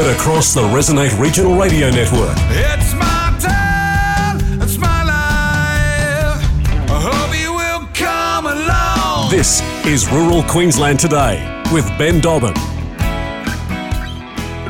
Heard across the Resonate Regional Radio Network. It's my time, it's my life. I hope you will come along. This is Rural Queensland Today with Ben Dobbin.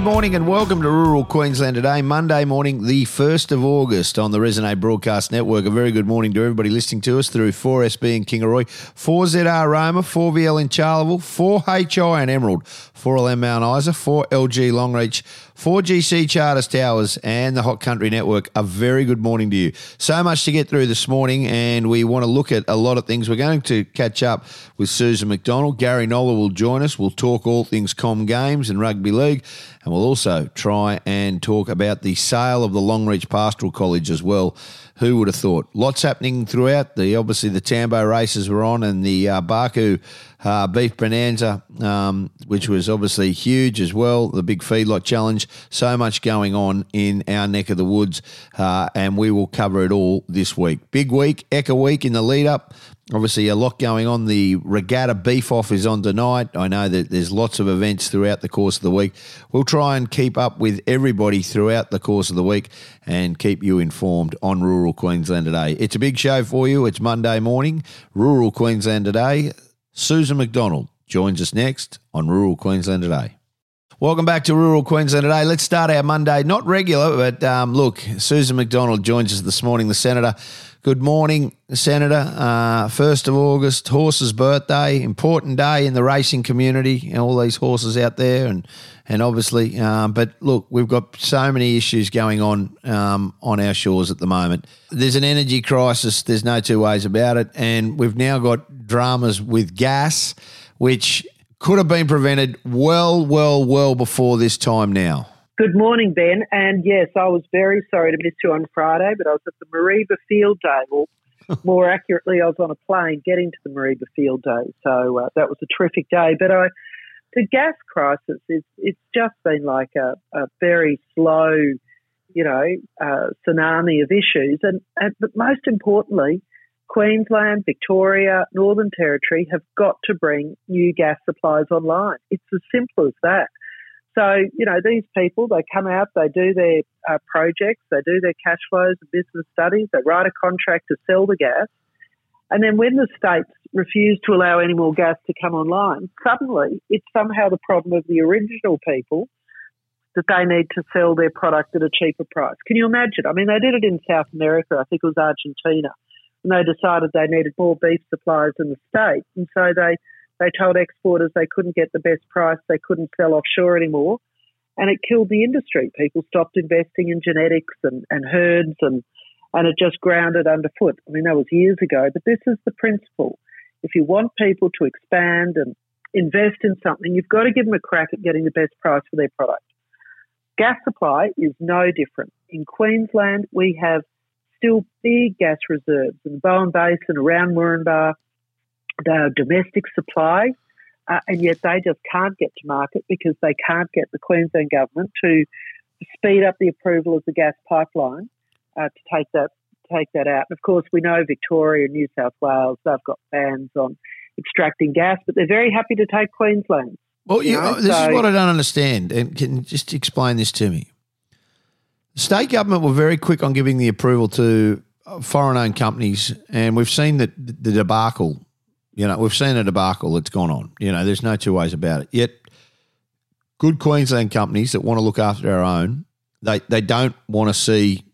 Good morning and welcome to Rural Queensland today, Monday morning, the 1st of August on the Resonate Broadcast Network. A very good morning to everybody listening to us through 4SB in Kingaroy, 4ZR Roma, 4VL in Charleville, 4HI in Emerald, 4LM Mount Isa, 4LG Longreach, 4GC Charters Towers, and the Hot Country Network. A very good morning to you. So much to get through this morning, and we want to look at a lot of things. We're going to catch up with Susan McDonald. Gary Noller will join us. We'll talk all things Com Games and Rugby League, and we'll also try and talk about the sale of the Longreach Pastoral College as well. Who would have thought? Lots happening throughout. The obviously the Tambo races were on, and the uh, Baku uh, Beef Bonanza, um, which was obviously huge as well. The big feedlot challenge. So much going on in our neck of the woods, uh, and we will cover it all this week. Big week, Ekka week in the lead up. Obviously, a lot going on. The regatta beef off is on tonight. I know that there's lots of events throughout the course of the week. We'll try and keep up with everybody throughout the course of the week and keep you informed on Rural Queensland today. It's a big show for you. It's Monday morning, Rural Queensland today. Susan McDonald joins us next on Rural Queensland today. Welcome back to Rural Queensland today. Let's start our Monday, not regular, but um, look, Susan McDonald joins us this morning, the Senator. Good morning, Senator. Uh, 1st of August, horse's birthday, important day in the racing community, and all these horses out there, and and obviously, um, but look, we've got so many issues going on um, on our shores at the moment. There's an energy crisis. There's no two ways about it, and we've now got dramas with gas, which could have been prevented well, well, well before this time now. Good morning, Ben. And yes, I was very sorry to miss you on Friday, but I was at the Mareeba Field Day. Well, more accurately, I was on a plane getting to the Mareeba Field Day. So uh, that was a terrific day. But I, the gas crisis is it's just been like a, a very slow, you know, uh, tsunami of issues. And, and but most importantly, Queensland, Victoria, Northern Territory have got to bring new gas supplies online. It's as simple as that. So, you know, these people, they come out, they do their uh, projects, they do their cash flows and business studies, they write a contract to sell the gas. And then when the states refuse to allow any more gas to come online, suddenly it's somehow the problem of the original people that they need to sell their product at a cheaper price. Can you imagine? I mean, they did it in South America, I think it was Argentina, and they decided they needed more beef supplies in the state. And so they they told exporters they couldn't get the best price, they couldn't sell offshore anymore, and it killed the industry. People stopped investing in genetics and, and herds, and, and it just ground it underfoot. I mean, that was years ago, but this is the principle. If you want people to expand and invest in something, you've got to give them a crack at getting the best price for their product. Gas supply is no different. In Queensland, we have still big gas reserves in the Bowen Basin, around Moranbah, they are domestic supply, uh, and yet they just can't get to market because they can't get the Queensland government to speed up the approval of the gas pipeline uh, to take that take that out. And of course, we know Victoria and New South Wales they've got bans on extracting gas, but they're very happy to take Queensland. Well, you know, this so, is what I don't understand, and can you just explain this to me? The state government were very quick on giving the approval to foreign-owned companies, and we've seen that the debacle you know, we've seen a debacle that's gone on. You know, there's no two ways about it. Yet, good Queensland companies that want to look after our own, they they don't want to see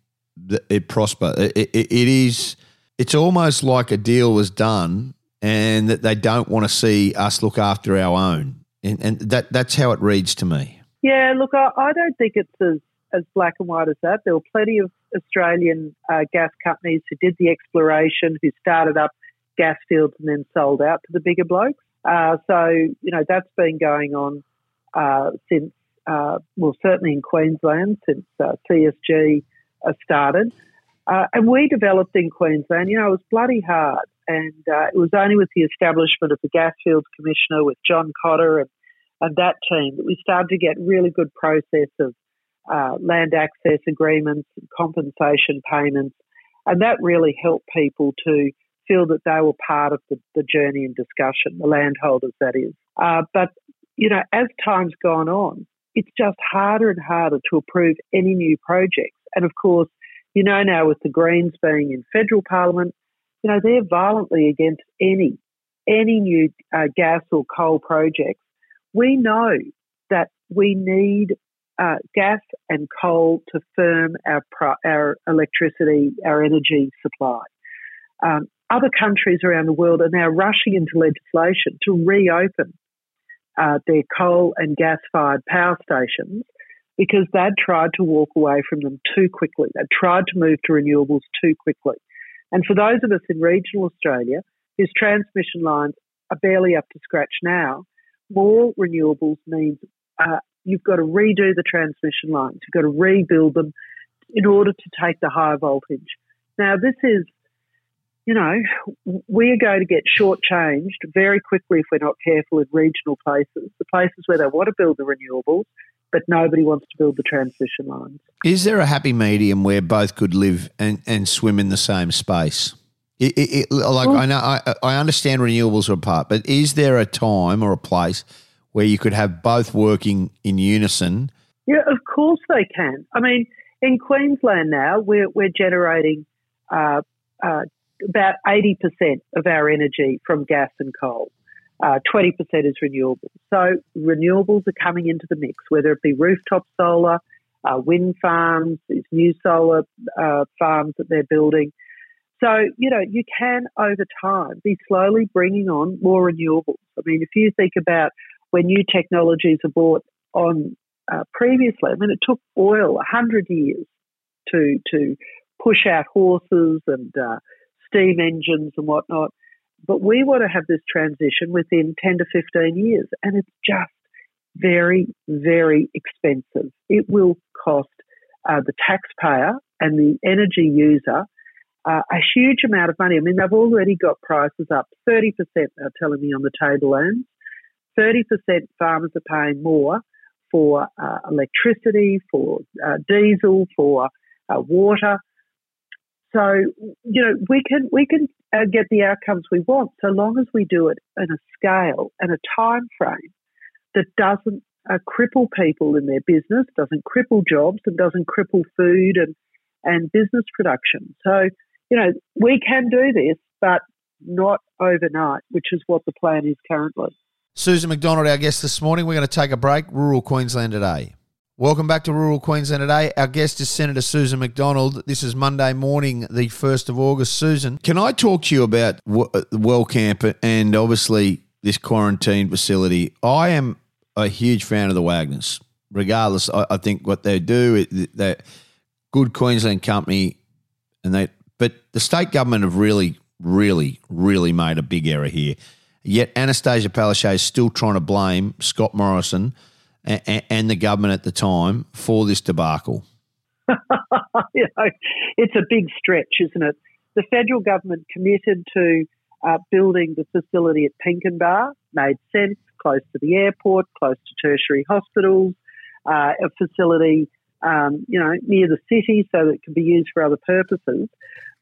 it prosper. It, it, it is. It's almost like a deal was done, and that they don't want to see us look after our own, and, and that that's how it reads to me. Yeah, look, I, I don't think it's as as black and white as that. There were plenty of Australian uh, gas companies who did the exploration, who started up gas fields and then sold out to the bigger blokes. Uh, so, you know, that's been going on uh, since, uh, well, certainly in Queensland, since uh, CSG started. Uh, and we developed in Queensland, you know, it was bloody hard. And uh, it was only with the establishment of the gas Gasfields Commissioner with John Cotter and, and that team that we started to get really good process of land access agreements, and compensation payments. And that really helped people to feel that they were part of the, the journey and discussion, the landholders, that is. Uh, but, you know, as time's gone on, it's just harder and harder to approve any new projects. And of course, you know now with the Greens being in federal parliament, you know they're violently against any any new uh, gas or coal projects. We know that we need uh, gas and coal to firm our our electricity, our energy supply. Um, other countries around the world are now rushing into legislation to reopen uh, their coal and gas fired power stations because they'd tried to walk away from them too quickly. They'd tried to move to renewables too quickly. And for those of us in regional Australia whose transmission lines are barely up to scratch now, more renewables means uh, you've got to redo the transmission lines, you've got to rebuild them in order to take the higher voltage. Now, this is you know, we are going to get shortchanged very quickly if we're not careful in regional places, the places where they want to build the renewables, but nobody wants to build the transmission lines. Is there a happy medium where both could live and, and swim in the same space? It, it, it, like well, I know, I, I understand renewables are apart, but is there a time or a place where you could have both working in unison? Yeah, of course they can. I mean, in Queensland now, we're we're generating uh, uh, about 80% of our energy from gas and coal. Uh, 20% is renewables. So renewables are coming into the mix, whether it be rooftop solar, uh, wind farms, these new solar uh, farms that they're building. So, you know, you can over time be slowly bringing on more renewables. I mean, if you think about when new technologies are brought on uh, previously, I mean, it took oil 100 years to, to push out horses and uh, steam engines and whatnot. But we want to have this transition within 10 to 15 years, and it's just very, very expensive. It will cost uh, the taxpayer and the energy user uh, a huge amount of money. I mean, they've already got prices up 30%, they're telling me on the tablelands. 30% farmers are paying more for uh, electricity, for uh, diesel, for uh, water. So you know we can we can uh, get the outcomes we want so long as we do it in a scale and a time frame that doesn't uh, cripple people in their business, doesn't cripple jobs, and doesn't cripple food and and business production. So you know we can do this, but not overnight, which is what the plan is currently. Susan McDonald, our guest this morning. We're going to take a break. Rural Queensland today. Welcome back to Rural Queensland today. Our guest is Senator Susan McDonald. This is Monday morning, the 1st of August. Susan, can I talk to you about uh, Wellcamp and obviously this quarantine facility? I am a huge fan of the Wagners. Regardless, I, I think what they do, they're good Queensland company, and they. But the state government have really, really, really made a big error here. Yet Annastacia Palaszczuk is still trying to blame Scott Morrison – and, and the government at the time for this debacle? you know, it's a big stretch, isn't it? The federal government committed to uh, building the facility at Pinkenba, made sense, close to the airport, close to tertiary hospitals, uh, a facility, um, you know, near the city so that it could be used for other purposes.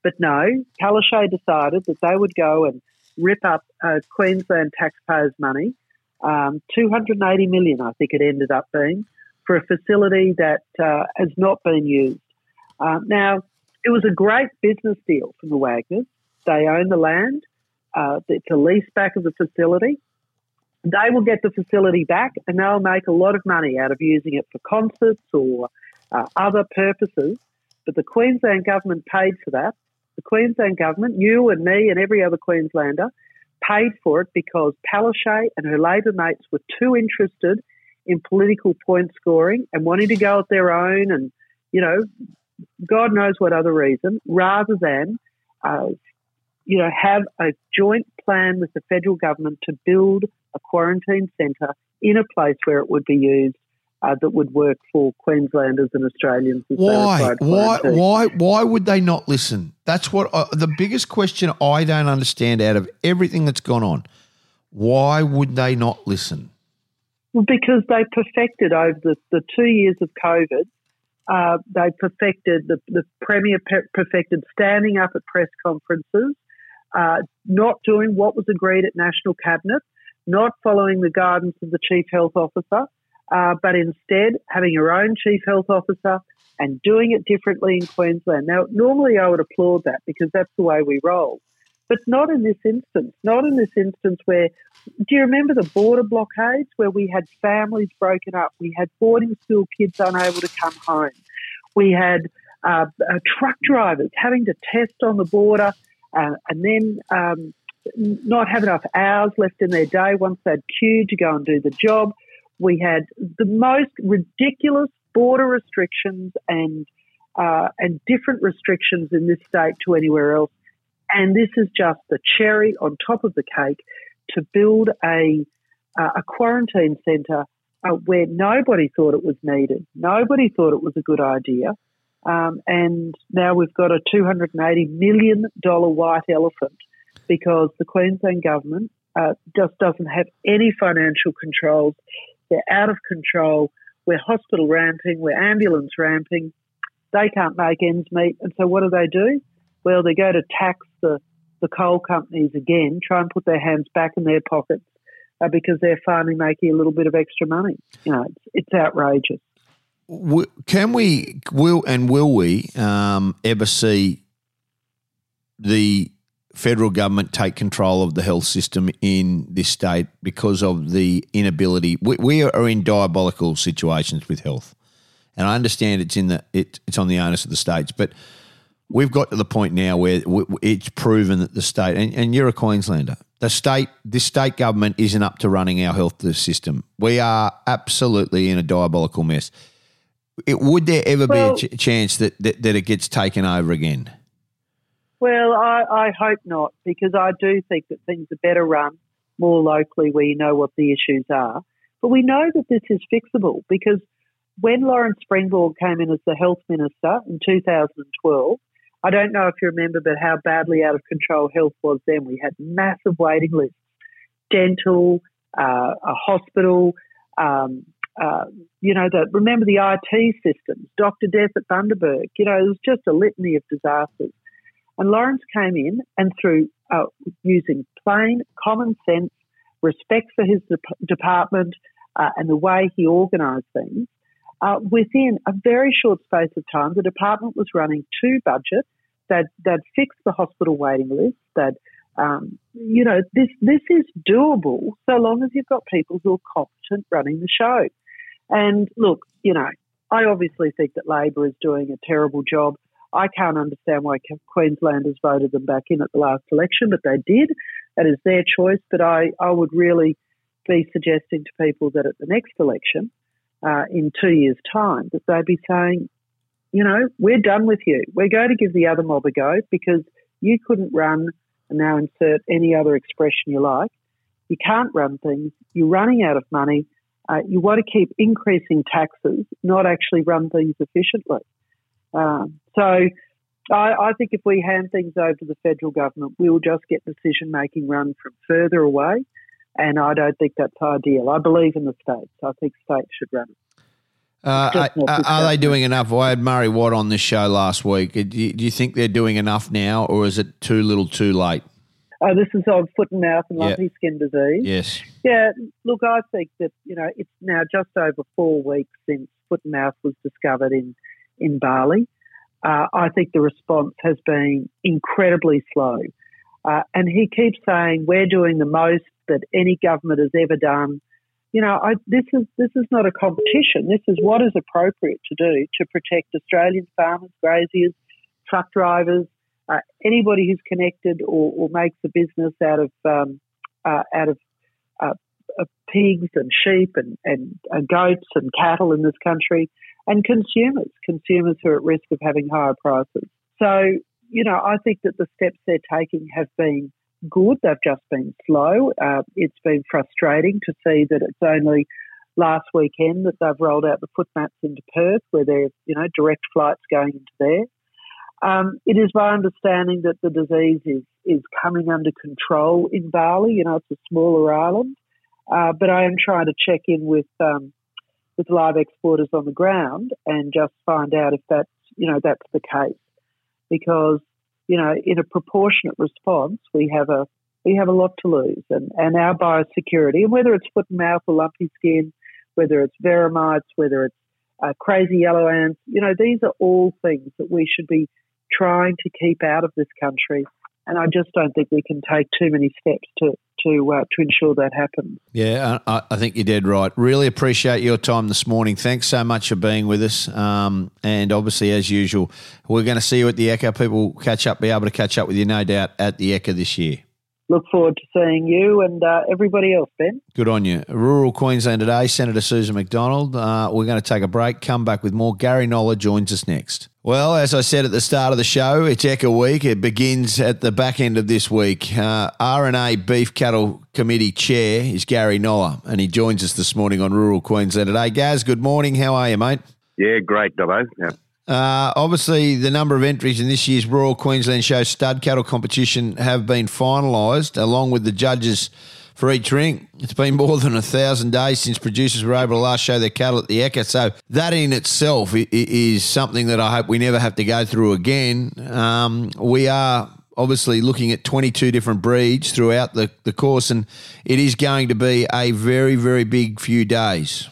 But no, Palaszczuk decided that they would go and rip up uh, Queensland taxpayers' money um, 280 million, I think it ended up being, for a facility that uh, has not been used. Uh, now, it was a great business deal for the Wagners. They own the land. Uh, it's a lease back of the facility. They will get the facility back and they'll make a lot of money out of using it for concerts or uh, other purposes. But the Queensland government paid for that. The Queensland government, you and me and every other Queenslander, paid for it because Palaszczuk and her Labor mates were too interested in political point scoring and wanting to go at their own and, you know, God knows what other reason, rather than, uh, you know, have a joint plan with the federal government to build a quarantine centre in a place where it would be used uh, that would work for Queenslanders and Australians. Why? Why? Why? Why would they not listen? That's what uh, the biggest question I don't understand out of everything that's gone on. Why would they not listen? Well, because they perfected over the, the two years of COVID. Uh, they perfected the, the premier perfected standing up at press conferences, uh, not doing what was agreed at national cabinet, not following the guidance of the chief health officer, uh, but instead having your own chief health officer and doing it differently in Queensland. Now, normally I would applaud that because that's the way we roll, but not in this instance. Not in this instance where, do you remember the border blockades where we had families broken up? We had boarding school kids unable to come home. We had uh, uh, truck drivers having to test on the border uh, and then um, not have enough hours left in their day once they'd queued to go and do the job. We had the most ridiculous border restrictions and uh, and different restrictions in this state to anywhere else. And this is just the cherry on top of the cake to build a uh, a quarantine centre uh, where nobody thought it was needed, nobody thought it was a good idea, um, and now we've got a two hundred and eighty million dollar white elephant because the Queensland government uh, just doesn't have any financial controls. They're out of control. We're hospital ramping, we're ambulance ramping. They can't make ends meet. And so what do they do? Well, they go to tax the, the coal companies again, try and put their hands back in their pockets uh, because they're finally making a little bit of extra money. You know, it's, it's outrageous. Can we, will and will we um, ever see the federal government take control of the health system in this state because of the inability. We, we are in diabolical situations with health, and I understand it's in the it, it's on the onus of the states, but we've got to the point now where it's proven that the state and, and you're a Queenslander. The state, this state government isn't up to running our health system. We are absolutely in a diabolical mess. It, would there ever well, be a ch- chance that, that that it gets taken over again? Well, I, I hope not, because I do think that things are better run more locally where you know what the issues are. But we know that this is fixable because when Lawrence Springborg came in as the health minister in 2012, I don't know if you remember, but how badly out of control health was then. We had massive waiting lists, dental, uh, a hospital, um, uh, you know, the, remember the IT systems, Dr. Death at Bundaberg. You know, it was just a litany of disasters. And Lawrence came in and through uh, using plain common sense, respect for his de- department, uh, and the way he organised things, uh, within a very short space of time, the department was running two budgets that that fixed the hospital waiting list. That um, you know this this is doable so long as you've got people who are competent running the show. And look, you know, I obviously think that Labor is doing a terrible job. I can't understand why Queenslanders voted them back in at the last election, but they did. That is their choice. But I, I would really be suggesting to people that at the next election, uh, in two years' time, that they'd be saying, you know, we're done with you. We're going to give the other mob a go because you couldn't run, and now insert any other expression you like. You can't run things. You're running out of money. Uh, you want to keep increasing taxes, not actually run things efficiently. Um, so I, I, think if we hand things over to the federal government, we'll just get decision making run from further away. And I don't think that's ideal. I believe in the states. I think states should run it. Uh, are, are they doing enough? I had Murray Watt on this show last week. Do you, do you, think they're doing enough now, or is it too little too late? Oh, this is on foot and mouth and lumpy skin disease. Yes. Yeah, look, I think that, you know, it's now just over four weeks since foot and mouth was discovered in in Bali. Uh, I think the response has been incredibly slow. Uh, and he keeps saying we're doing the most that any government has ever done. You know, I, this is this is not a competition. This is what is appropriate to do to protect Australian farmers, graziers, truck drivers, uh, anybody who's connected or, or, makes a business out of um, uh, out of uh, pigs and sheep and, and, and goats and cattle in this country and consumers, consumers who are at risk of having higher prices. So, you know, I think that the steps they're taking have been good. They've just been slow. Uh, it's been frustrating to see that it's only last weekend that they've rolled out the foot mats into Perth, where there's you know direct flights going into there. Um, it is my understanding that the disease is is coming under control in Bali. You know, it's a smaller island, uh, but I am trying to check in with um, with live exporters on the ground and just find out if that's you know that's the case because you know in a proportionate response we have a we have a lot to lose and, and our biosecurity and whether it's foot and mouth or lumpy skin whether it's varroa mites, whether it's uh, crazy yellow ants. You know, these are all things that we should be trying to keep out of this country. And I just don't think we can take too many steps to to uh, to ensure that happens. Yeah, I, I, think you're dead right. Really appreciate your time this morning. Thanks so much for being with us. Um, and obviously, as usual, we're going to see you at the Ekka. People catch up, be able to catch up with you, no doubt, at the Ekka this year look forward to seeing you and uh, everybody else, Ben. Good on you. Rural Queensland today, Senator Susan McDonald. Uh, we're going to take a break, come back with more. Gary Noller joins us next. Well, as I said at the start of the show, it's Ekka Week. It begins at the back end of this week. Uh, RNA Beef Cattle Committee Chair is Gary Noller, and he joins us this morning on Rural Queensland today. Gaz, good morning. How are you, mate? Yeah, great, Dobbo. Uh, obviously, the number of entries in this year's Royal Queensland Show stud cattle competition have been finalised, along with the judges for each ring. It's been more than a thousand days since producers were able to last show their cattle at the Ekka. So that in itself is something that I hope we never have to go through again. Um, we are obviously looking at 22 different breeds throughout the, the course, and it is going to be a very, very big few days.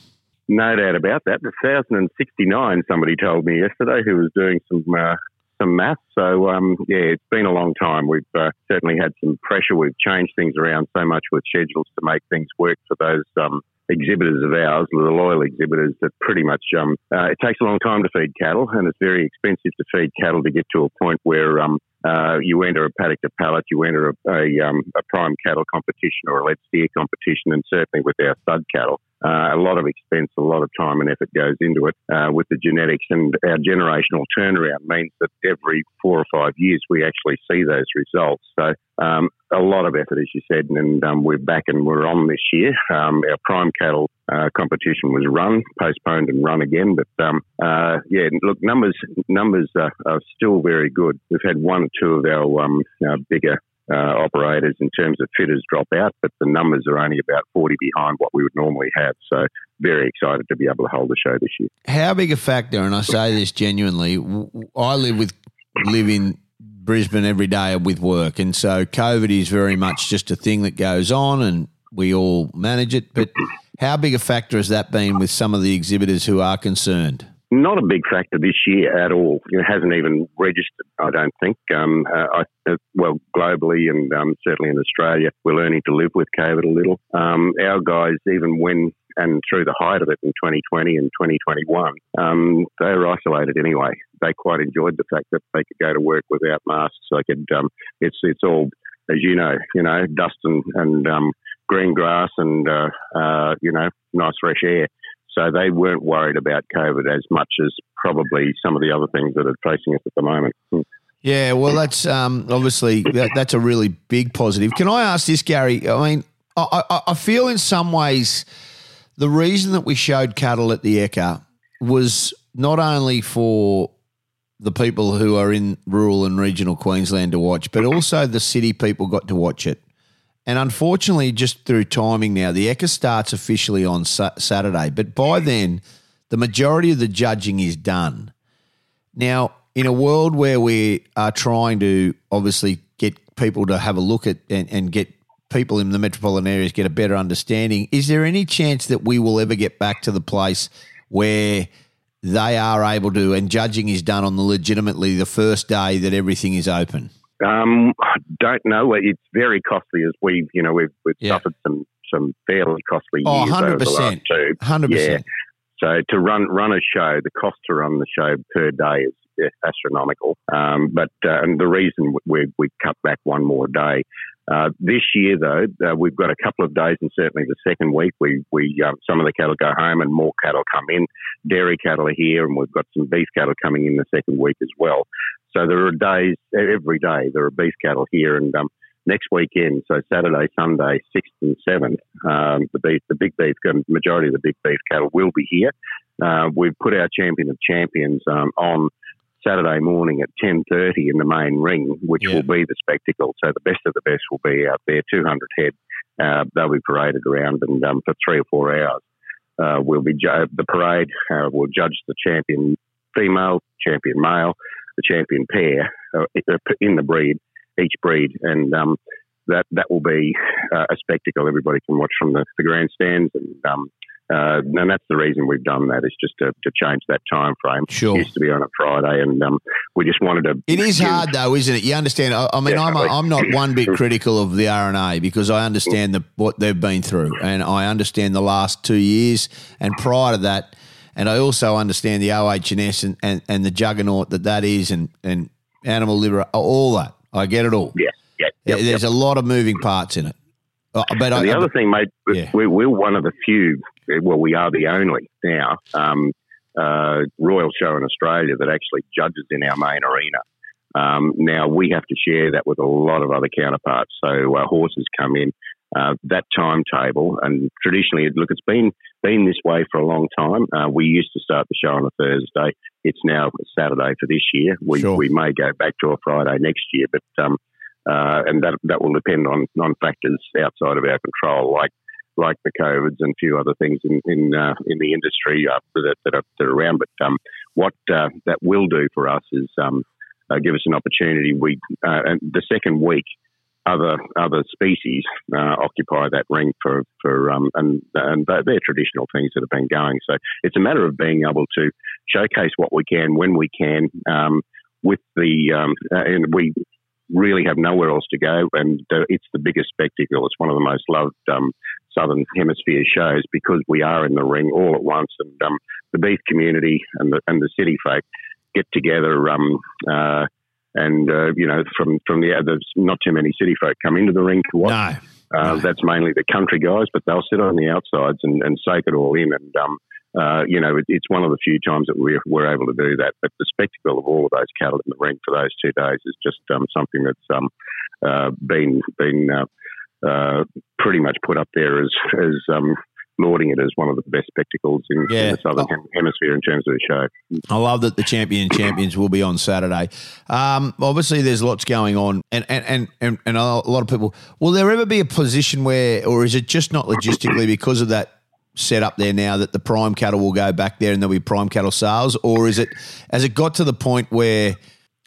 No doubt about that. 1,069, somebody told me yesterday who was doing some uh, some maths. So, um, yeah, it's been a long time. We've uh, certainly had some pressure. We've changed things around so much with schedules to make things work for those um, exhibitors of ours, the loyal exhibitors, that pretty much um, uh, it takes a long time to feed cattle, and it's very expensive to feed cattle to get to a point where um, uh, you enter a paddock to pallet, you enter a, a, um, a prime cattle competition or a lead steer competition, and certainly with our stud cattle. Uh, a lot of expense, a lot of time and effort goes into it uh, with the genetics, and our generational turnaround means that every four or five years we actually see those results. So um, a lot of effort, as you said, and um, we're back and we're on this year. Um, our prime cattle uh, competition was run, postponed, and run again. But um, uh, yeah, look, numbers numbers are, are, still very good. We've had one or two of our, um, our bigger uh, operators in terms of fitters drop out, but the numbers are only about 40 behind what we would normally have. So, very excited to be able to hold the show this year. How big a factor, and I say this genuinely, I live with live in Brisbane every day with work, and so COVID is very much just a thing that goes on, and we all manage it. But how big a factor has that been with some of the exhibitors who are concerned? Not a big factor this year at all. It hasn't even registered, I don't think. Um, uh, I, uh, well, globally and um, certainly in Australia, we're learning to live with COVID a little. Um, our guys, even when and through the height of it in 2020 and 2021, um, they were isolated anyway. They quite enjoyed the fact that they could go to work without masks. They could. Um, it's it's all, as you know, you know, dust and, and um, green grass and uh, uh, you know, nice fresh air. So they weren't worried about COVID as much as probably some of the other things that are facing us at the moment. Yeah, well, that's um, obviously that, that's a really big positive. Can I ask this, Gary? I mean, I, I, I feel in some ways the reason that we showed cattle at the Ekka was not only for the people who are in rural and regional Queensland to watch, but also the city people got to watch it. And unfortunately, just through timing now, the Ekka starts officially on sa- Saturday, but by then, the majority of the judging is done. Now, in a world where we are trying to obviously get people to have a look at and, and get people in the metropolitan areas get a better understanding, is there any chance that we will ever get back to the place where they are able to, and judging is done on the legitimately the first day that everything is open? Um, I don't know. It's very costly as we've, you know, we've, we've yeah. suffered some, some fairly costly oh, years 100%. over the last two. 100%. Yeah. So to run run a show, the cost to run the show per day is astronomical. Um, but uh, and the reason we we cut back one more day. Uh, this year, though, uh, we've got a couple of days, and certainly the second week, we we um, some of the cattle go home and more cattle come in. Dairy cattle are here, and we've got some beef cattle coming in the second week as well. So there are days every day. There are beef cattle here, and um, next weekend, so Saturday, Sunday, sixth and seventh, um, the beef, the big beef, majority of the big beef cattle will be here. Uh, we've put our champion of champions um, on Saturday morning at ten thirty in the main ring, which yeah. will be the spectacle. So the best of the best will be out there, two hundred head. Uh, they'll be paraded around, and um, for three or four hours, uh, we'll be ju- the parade uh, will judge the champion female, champion male, the champion pair uh, in the breed, each breed, and um, that that will be uh, a spectacle everybody can watch from the, the grandstands and um, uh, and that's the reason we've done that is just to, to change that time frame. Sure. It used to be on a Friday, and um, we just wanted to. It is hard though, isn't it? You understand? I, I mean, I'm, Definitely. I'm not one bit critical of the RNA because I understand the, what they've been through, and I understand the last two years and prior to that, and I also understand the OHS and, and, and the juggernaut that that is, and and animal liver, all that. I get it all. Yeah, yeah, yep, yep. There's a lot of moving parts in it. Uh, But I, the other thing, mate, Yeah. we're, we're one of the few, well, we are the only now um, uh, royal show in Australia that actually judges in our main arena. Um, now, we have to share that with a lot of other counterparts. So, uh, horses come in. Uh, that timetable, and traditionally, look, it's been been this way for a long time. Uh, we used to start the show on a Thursday. It's now Saturday for this year. We Sure. we may go back to a Friday next year, but um, uh, and that that will depend on on factors outside of our control, like like the covids and a few other things in in, uh, in the industry uh, that, that, are, that are around. But um, what uh, that will do for us is um, uh, give us an opportunity. We uh, and the second week. Other other species uh, occupy that ring for for um, and and they're, traditional things that have been going. So it's a matter of being able to showcase what we can when we can um, with the um, and we really have nowhere else to go, and uh, it's the biggest spectacle. It's one of the most loved um, Southern Hemisphere shows because we are in the ring all at once, and um, the beef community and the and the city folk get together. Um, uh, and uh, you know, from from the there's not too many city folk come into the ring to watch. no, Uh. That's mainly the country guys, but they'll sit on the outsides and, and soak it all in. And, um, uh, you know, it, it's one of the few times that we're, we're able to do that. But the spectacle of all of those cattle in the ring for those two days is just um, something that's um, uh, been been uh, uh, pretty much put up there as as um, lauding it as one of the best spectacles in, Yeah. in the southern Hem- hemisphere in terms of the show. I love that the champion champions will be on Saturday. Um, obviously, there's lots going on, and and, and, and and a lot of people. Will there ever be a position where, or is it just not logistically because of that setup there now that the prime cattle will go back there and there'll be prime cattle sales, or is it has it got to the point where?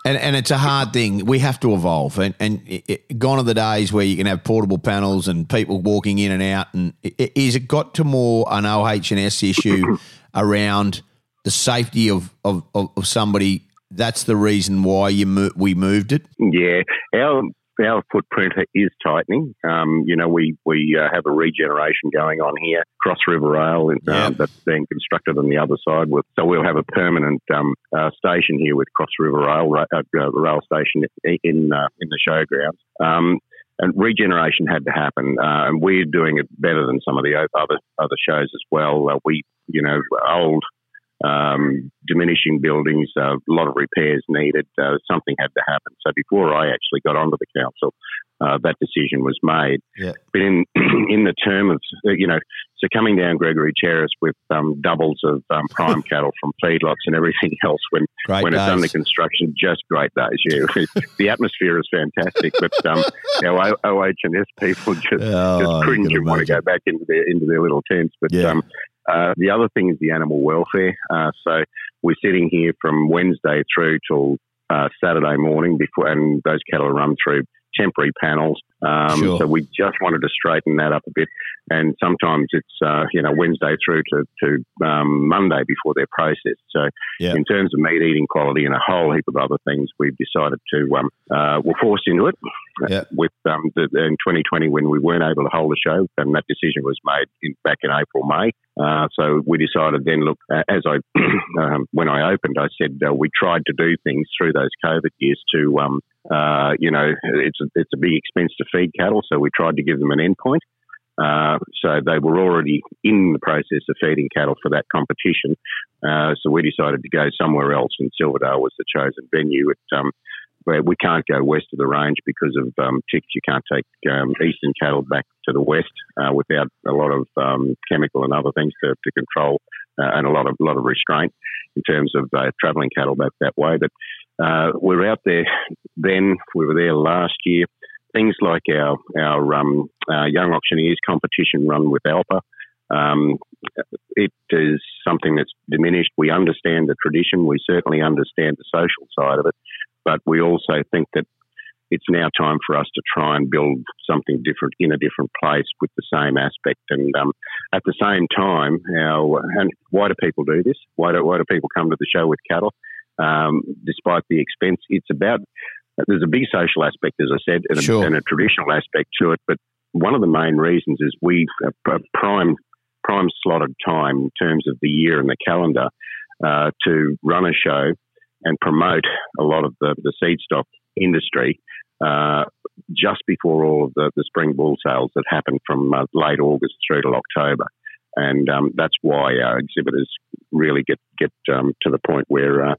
And, and it's a hard thing. We have to evolve. And, and it, it- gone are the days where you can have portable panels and people walking in and out. And i- i- is it got to more an OH&S issue around the safety of, of, of, of somebody? That's the reason why you mo- we moved it. Yeah, our our footprint is tightening. Um, you know, we we uh, have a regeneration going on here. Cross River Rail um, Yeah. that's being constructed on the other side. With, so we'll have a permanent um, uh, station here with Cross River Rail ra- uh, uh, rail station in uh, in the showgrounds. Um, and regeneration had to happen, uh, and we're doing it better than some of the other other shows as well. Uh, we, you know, old um, diminishing buildings, uh, a lot of repairs needed. Uh, something had to happen. So before I actually got onto the council, uh, that decision was made. Yeah. But in in the term of uh, you know, so coming down Gregory Terrace with um, doubles of um, prime cattle from feedlots and everything else when Great when it's under construction, just great days. Yeah, the atmosphere is fantastic, but um, our OH&S people just Oh, just cringe and want to go back into their into their little tents. But Yeah. um, uh, the other thing is the animal welfare. Uh, so we're sitting here from Wednesday through till uh, Saturday morning before, and those cattle are run through temporary panels. Um, Sure. So we just wanted to straighten that up a bit. And sometimes it's uh, you know Wednesday through to to um, Monday before they're processed. So Yeah. in terms of meat eating quality and a whole heap of other things, we've decided to um, uh, we're forced into it Yeah. with um, the, in 2020 when we weren't able to hold a show, and that decision was made in, back in April, May. Uh, so we decided then, look, uh, as I um, when I opened, I said uh, we tried to do things through those COVID years to, um, uh, you know, it's a, it's a big expense to feed cattle, so we tried to give them an endpoint. Uh, so they were already in the process of feeding cattle for that competition. Uh, so we decided to go somewhere else, and Silverdale was the chosen venue. It, um, we can't go west of the range because of um, ticks. You can't take um, eastern cattle back to the west uh, without a lot of um, chemical and other things to, to control uh, and a lot of lot of restraint in terms of uh, travelling cattle back that way. But uh, we were out there then. We were there last year. Things like our our um, uh, young auctioneers competition run with ALPA. Um, it is something that's diminished. We understand the tradition. We certainly understand the social side of it, but we also think that it's now time for us to try and build something different in a different place with the same aspect. And um, at the same time, how and why do people do this? Why do why do people come to the show with cattle? Um, despite the expense, it's about there's a big social aspect, as I said, and, Sure. a, and a traditional aspect to it. But one of the main reasons is we a prime prime slotted time in terms of the year and the calendar uh, to run a show and promote a lot of the, the seed stock industry uh, just before all of the, the spring bull sales that happen from uh, late August through to October. And um, that's why our exhibitors really get get um, to the point where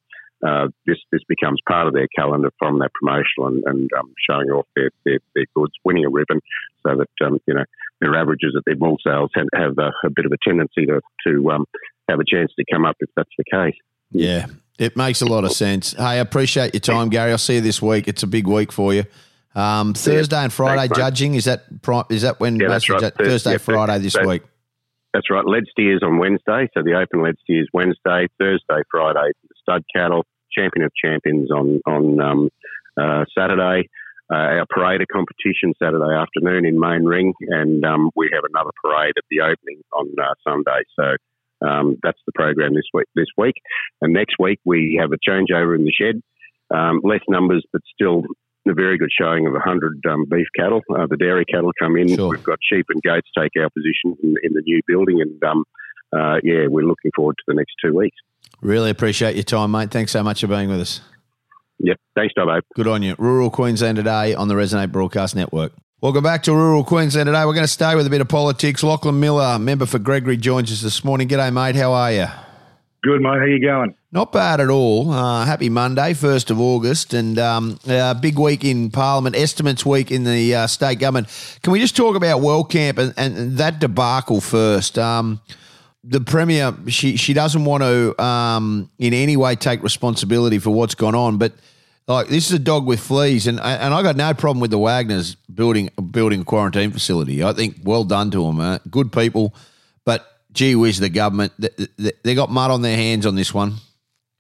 uh, this this becomes part of their calendar from that promotional and, and um, showing off their, their, their goods, winning a ribbon, so that um, you know their averages at their bull sales have, have a, a bit of a tendency to to um, have a chance to come up if that's the case. Yeah, it makes a lot of sense. Hey, I appreciate your time, Gary. I'll see you this week. It's a big week for you. Um, Thursday and Friday Thanks, judging is that is that when Yeah, that's right. ju- Thursday yeah, Friday this week. That's right. Lead steers on Wednesday, so the open lead steers Wednesday, Thursday, Friday, stud cattle, champion of champions on on um, uh, Saturday. Uh, our parade of competition Saturday afternoon in Main Ring, and um, we have another parade at the opening on uh, Sunday. So um, that's the program this week. This week, and next week we have a changeover in the shed. Um, less numbers, but still a very good showing of 100 um, beef cattle. Uh, the dairy cattle come in. Sure. We've got sheep and goats take our position in, in the new building, and um, uh, yeah, we're looking forward to the next two weeks. Really appreciate your time, mate. Thanks so much for being with us. Yep. Thanks, Dobbo. Good on you. Rural Queensland today on the Resonate Broadcast Network. Welcome back to Rural Queensland today. We're going to stay with a bit of politics. Lachlan Millar, member for Gregory, joins us this morning. G'day, mate. How are you? Good, mate. How you going? Not bad at all. Uh, happy Monday, 1st of August, and um, uh, big week in Parliament, estimates week in the uh, state government. Can we just talk about Wellcamp and, and that debacle first? Um, the Premier, she, she doesn't want to um, in any way take responsibility for what's gone on, but like this is a dog with fleas, and and I got no problem with the Wagners building building a quarantine facility. I think well done to them, uh, good people, but gee whiz, the government they, they, they got mud on their hands on this one.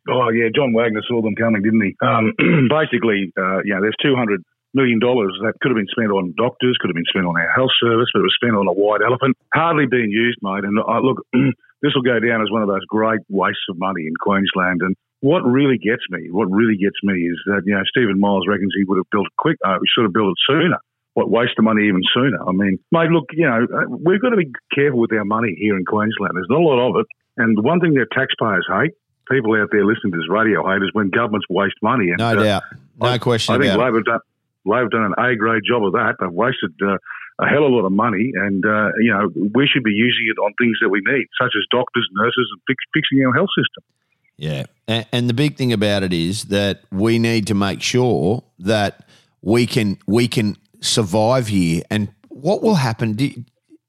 Oh yeah, John Wagner saw them coming, didn't he? Um, basically, uh, there's two hundred million dollars that could have been spent on doctors, could have been spent on our health service, but it was spent on a white elephant. Hardly being used, mate. And uh, look, this will go down as one of those great wastes of money in Queensland. And what really gets me, what really gets me, is that you know Stephen Miles reckons he would have built it quick. Uh, we should have built it sooner. What waste of money even sooner? I mean, mate, look, you know, uh, we've got to be careful with our money here in Queensland. There's not a lot of it, and the one thing that taxpayers hate, people out there listening to this radio hate, is when governments waste money. And, No uh, doubt. No I- question I think about it. Labor done, Labor done an A grade job of that. They've wasted uh, a hell of a lot of money, and uh, you know we should be using it on things that we need, such as doctors, nurses, and fix, fixing our health system. Yeah. And, and the big thing about it is that we need to make sure that we can we can survive here. And what will happen? Do,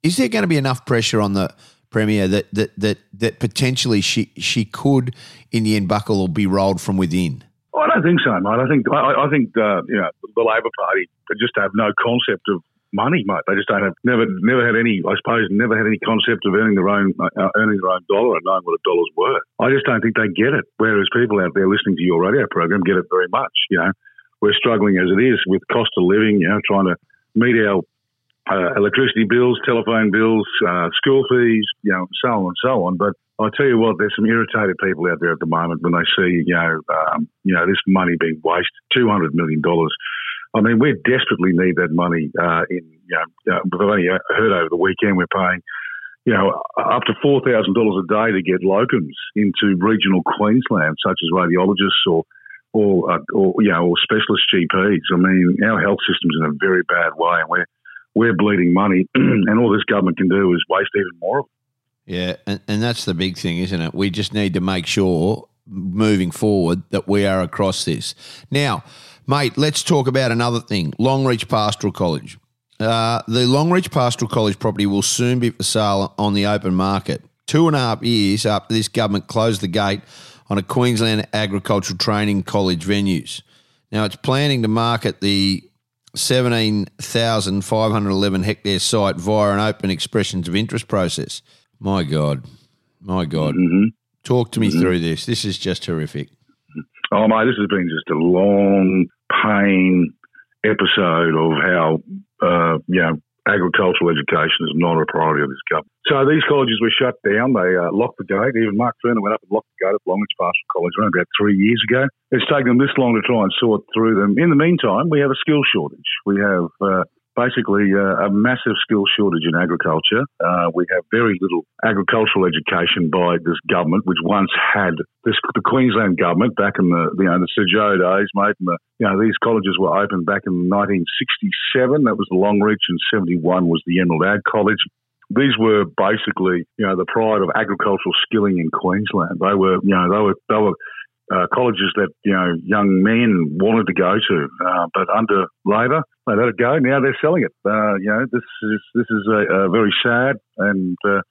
is there going to be enough pressure on the premier that that that that potentially she she could in the end buckle or be rolled from within? I don't think so, mate. I think I, I think uh, you know the Labor Party just have no concept of money, mate. They just don't have never never had any. I suppose never had any concept of earning their own uh, earning their own dollar and knowing what a dollar's worth. I just don't think they get it. Whereas people out there listening to your radio program get it very much. You know, we're struggling as it is with cost of living. You know, trying to meet our uh, electricity bills, telephone bills, uh, school fees, you know, so on and so on. But I tell you what, there's some irritated people out there at the moment when they see, you know, um, you know, this money being wasted, two hundred million dollars. I mean, we desperately need that money. Uh, in you know, uh, we've only heard over the weekend we're paying, you know, up to four thousand dollars a day to get locums into regional Queensland, such as radiologists or or, uh, or you know, or specialist GPs. I mean, our health system's in a very bad way, and we're we're bleeding money, and all this government can do is waste even more of it. Yeah, and, and that's the big thing, isn't it? We just need to make sure moving forward that we are across this. Now, mate, let's talk about another thing Longreach Pastoral College. Uh, the Longreach Pastoral College property will soon be for sale on the open market. Two and a half years after this government closed the gate on a Queensland Agricultural Training College venues. Now, it's planning to market the 17,511 hectare site via an open expressions of interest process. My God. My God. Mm-hmm. Talk to me through this. This is just horrific. Oh, mate, this has been just a long, pain, episode of how, uh, you know, agricultural education is not a priority of this government. So these colleges were shut down. They uh, locked the gate. Even Mark Furner went up and locked the gate at Longreach Pastoral College around about three years ago. It's taken them this long to try and sort through them. In the meantime, we have a skill shortage. We have uh, basically uh, a massive skill shortage in agriculture. Uh, we have very little agricultural education by this government, which once had this, the Queensland government back in the you know the Sir Joh days, mate. The, you know these colleges were opened back in 1967. That was the Longreach, and 71 was the Emerald Ag College. These were basically, you know, the pride of agricultural skilling in Queensland. They were, you know, they were, they were uh, colleges that you know young men wanted to go to, uh, but under Labor they let it go. Now they're selling it. Uh, you know this is this is a, a very sad, and uh,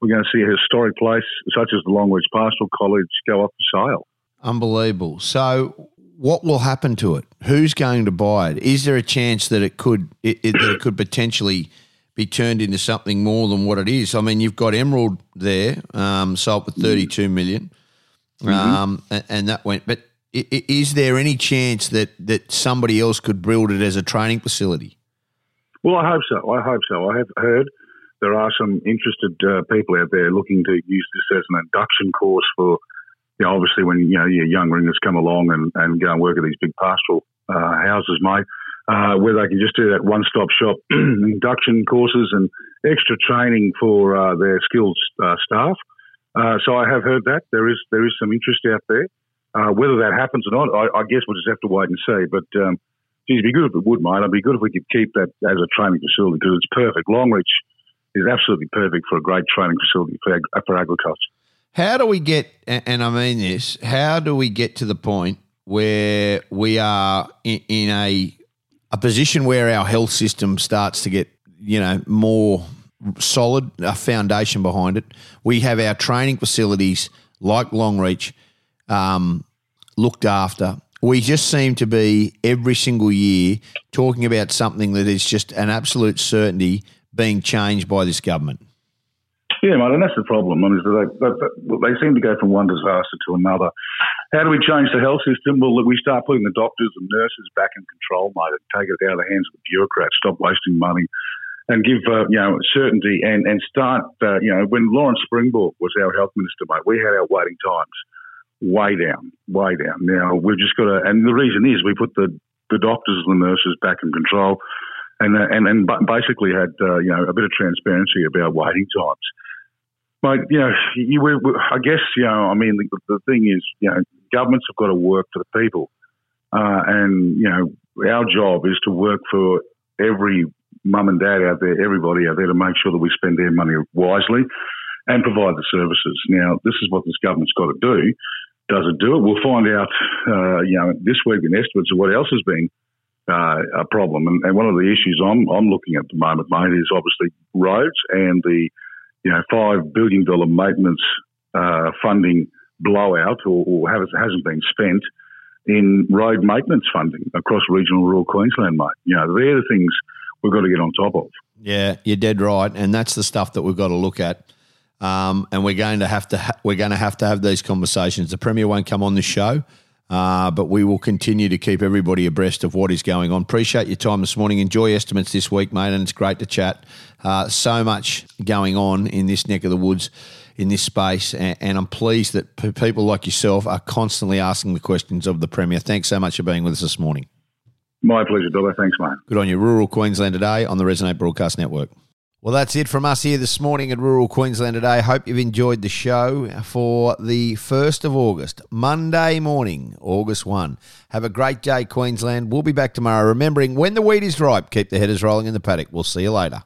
we're going to see a historic place such as the Longreach Pastoral College go up for sale. Unbelievable. So, what will happen to it? Who's going to buy it? Is there a chance that it could it, it, that it could potentially be turned into something more than what it is? I mean, you've got Emerald there, um, sold for thirty two million. Mm-hmm. Um, and, and that went. But is there any chance that that somebody else could build it as a training facility? Well, I hope so. I hope so. I have heard there are some interested uh, people out there looking to use this as an induction course for, you know, obviously when you know your young ringers come along and, and go and work at these big pastoral uh, houses, mate, uh, where they can just do that one-stop shop induction courses and extra training for uh, their skilled uh, staff. Uh, so I have heard that there is there is some interest out there. Uh, whether that happens or not, I, I guess we'll just have to wait and see. But um, it'd be good if it would, mate. It'd be good if we could keep that as a training facility because it's perfect. Longreach is absolutely perfect for a great training facility for, for agriculture. How do we get? And I mean this. How do we get to the point where we are in, in a a position where our health system starts to get you know more solid, a foundation behind it. We have our training facilities like Longreach um, looked after. We just seem to be every single year talking about something that is just an absolute certainty being changed by this government. Yeah, mate, and that's the problem. I mean, they, they, they seem to go from one disaster to another. How do we change the health system? Well, we start putting the doctors and nurses back in control, mate, and take it out of the hands of the bureaucrats, stop wasting money, and give, uh, you know, certainty and, and start, uh, you know, when Lawrence Springborg was our health minister, mate, we had our waiting times way down, way down. Now, we've just got to, and the reason is we put the, the doctors and the nurses back in control and, uh, and, and basically had, uh, you know, a bit of transparency about waiting times. Mate, you know, you, we, we, I guess, you know, I mean, the, the thing is, you know, governments have got to work for the people. Uh, and, you know, our job is to work for every mum and dad out there, everybody out there to make sure that we spend their money wisely and provide the services. Now, this is what this government's got to do. Does it do it? We'll find out, uh, you know, this week in estimates of what else has been uh, a problem. And, and one of the issues I'm, I'm looking at the moment, mate, is obviously roads and the, you know, $5 billion maintenance uh, funding blowout or, or has, hasn't been spent in road maintenance funding across regional rural Queensland, mate. You know, they're the things we've got to get on top of. Yeah, you're dead right, and that's the stuff that we've got to look at. Um, and we're going to have to ha- we're going to have to have these conversations. The premier won't come on the show, uh, but we will continue to keep everybody abreast of what is going on. Appreciate your time this morning. Enjoy estimates this week, mate, and it's great to chat. Uh, so much going on in this neck of the woods, in this space, and, and I'm pleased that p- people like yourself are constantly asking the questions of the premier. Thanks so much for being with us this morning. My pleasure, Billy. Thanks, mate. Good on you. Rural Queensland today on the Resonate Broadcast Network. Well, that's it from us here this morning at Rural Queensland today. Hope you've enjoyed the show for the 1st of August, Monday morning, August 1. Have a great day, Queensland. We'll be back tomorrow. Remembering when the wheat is ripe, keep the headers rolling in the paddock. We'll see you later.